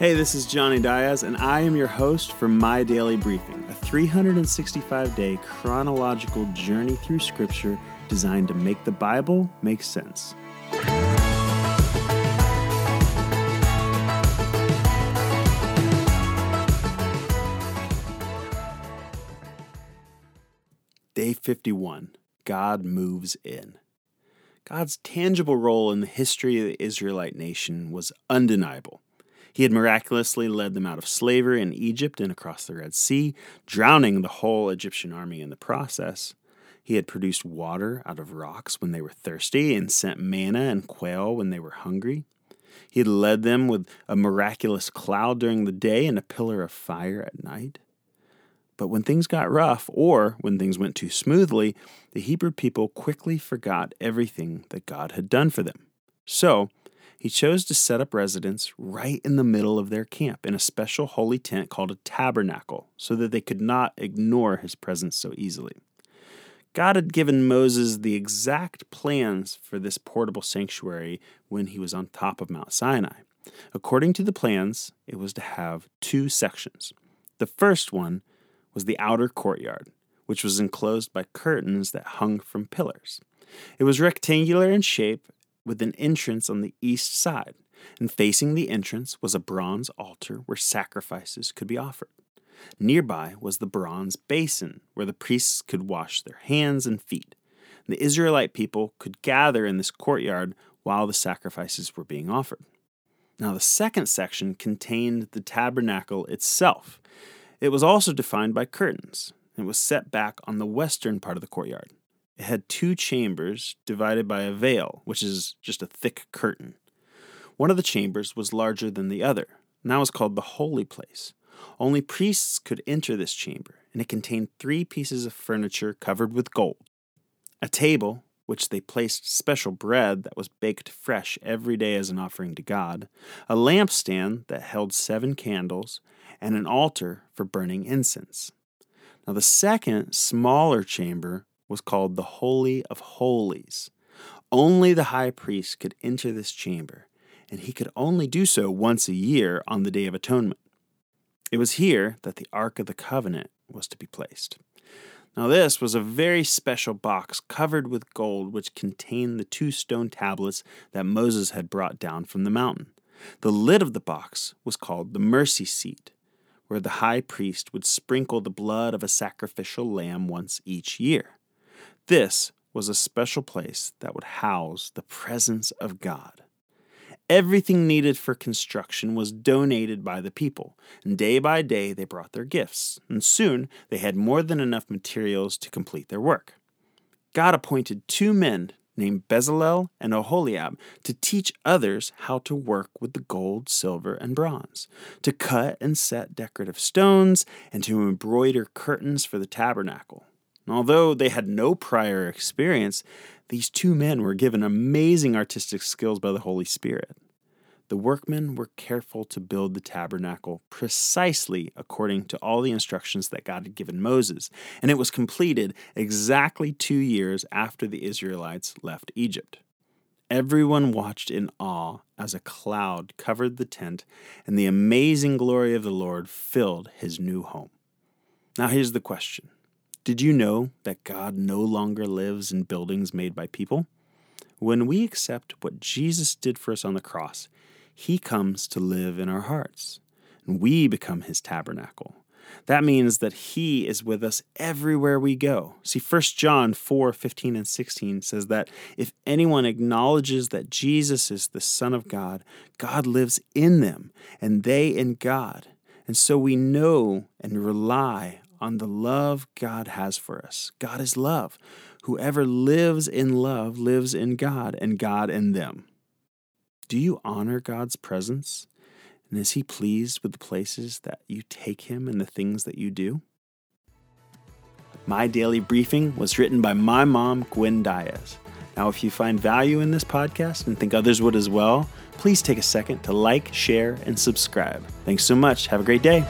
Hey, this is Jonny Diaz, and I am your host for My Daily Briefing, a 365 day chronological journey through Scripture designed to make the Bible make sense. Day 51 God moves in. God's tangible role in the history of the Israelite nation was undeniable. He had miraculously led them out of slavery in Egypt and across the Red Sea, drowning the whole Egyptian army in the process. He had produced water out of rocks when they were thirsty and sent manna and quail when they were hungry. He had led them with a miraculous cloud during the day and a pillar of fire at night. But when things got rough, or when things went too smoothly, the Hebrew people quickly forgot everything that God had done for them. So, he chose to set up residence right in the middle of their camp in a special holy tent called a tabernacle so that they could not ignore his presence so easily. God had given Moses the exact plans for this portable sanctuary when he was on top of Mount Sinai. According to the plans, it was to have two sections. The first one was the outer courtyard, which was enclosed by curtains that hung from pillars. It was rectangular in shape with an entrance on the east side, and facing the entrance was a bronze altar where sacrifices could be offered. Nearby was the bronze basin where the priests could wash their hands and feet. The Israelite people could gather in this courtyard while the sacrifices were being offered. Now, the second section contained the tabernacle itself. It was also defined by curtains. It was set back on the western part of the courtyard. It had two chambers divided by a veil, which is just a thick curtain. One of the chambers was larger than the other, and that was called the holy place. Only priests could enter this chamber, and it contained three pieces of furniture covered with gold a table, which they placed special bread that was baked fresh every day as an offering to God, a lampstand that held seven candles, and an altar for burning incense. Now, the second, smaller chamber was called the Holy of Holies. Only the high priest could enter this chamber, and he could only do so once a year on the Day of Atonement. It was here that the Ark of the Covenant was to be placed. Now, this was a very special box covered with gold, which contained the two stone tablets that Moses had brought down from the mountain. The lid of the box was called the mercy seat, where the high priest would sprinkle the blood of a sacrificial lamb once each year. This was a special place that would house the presence of God. Everything needed for construction was donated by the people, and day by day they brought their gifts, and soon they had more than enough materials to complete their work. God appointed two men named Bezalel and Oholiab to teach others how to work with the gold, silver, and bronze, to cut and set decorative stones, and to embroider curtains for the tabernacle. Although they had no prior experience, these two men were given amazing artistic skills by the Holy Spirit. The workmen were careful to build the tabernacle precisely according to all the instructions that God had given Moses, and it was completed exactly two years after the Israelites left Egypt. Everyone watched in awe as a cloud covered the tent, and the amazing glory of the Lord filled his new home. Now, here's the question did you know that God no longer lives in buildings made by people? When we accept what Jesus did for us on the cross, he comes to live in our hearts, and we become his tabernacle. That means that he is with us everywhere we go. See, 1 John 4 15 and 16 says that if anyone acknowledges that Jesus is the Son of God, God lives in them, and they in God. And so we know and rely on the love God has for us. God is love. Whoever lives in love lives in God, and God in them. Do you honor God's presence? And is He pleased with the places that you take Him and the things that you do? My daily briefing was written by my mom, Gwen Diaz. Now, if you find value in this podcast and think others would as well, please take a second to like, share, and subscribe. Thanks so much. Have a great day.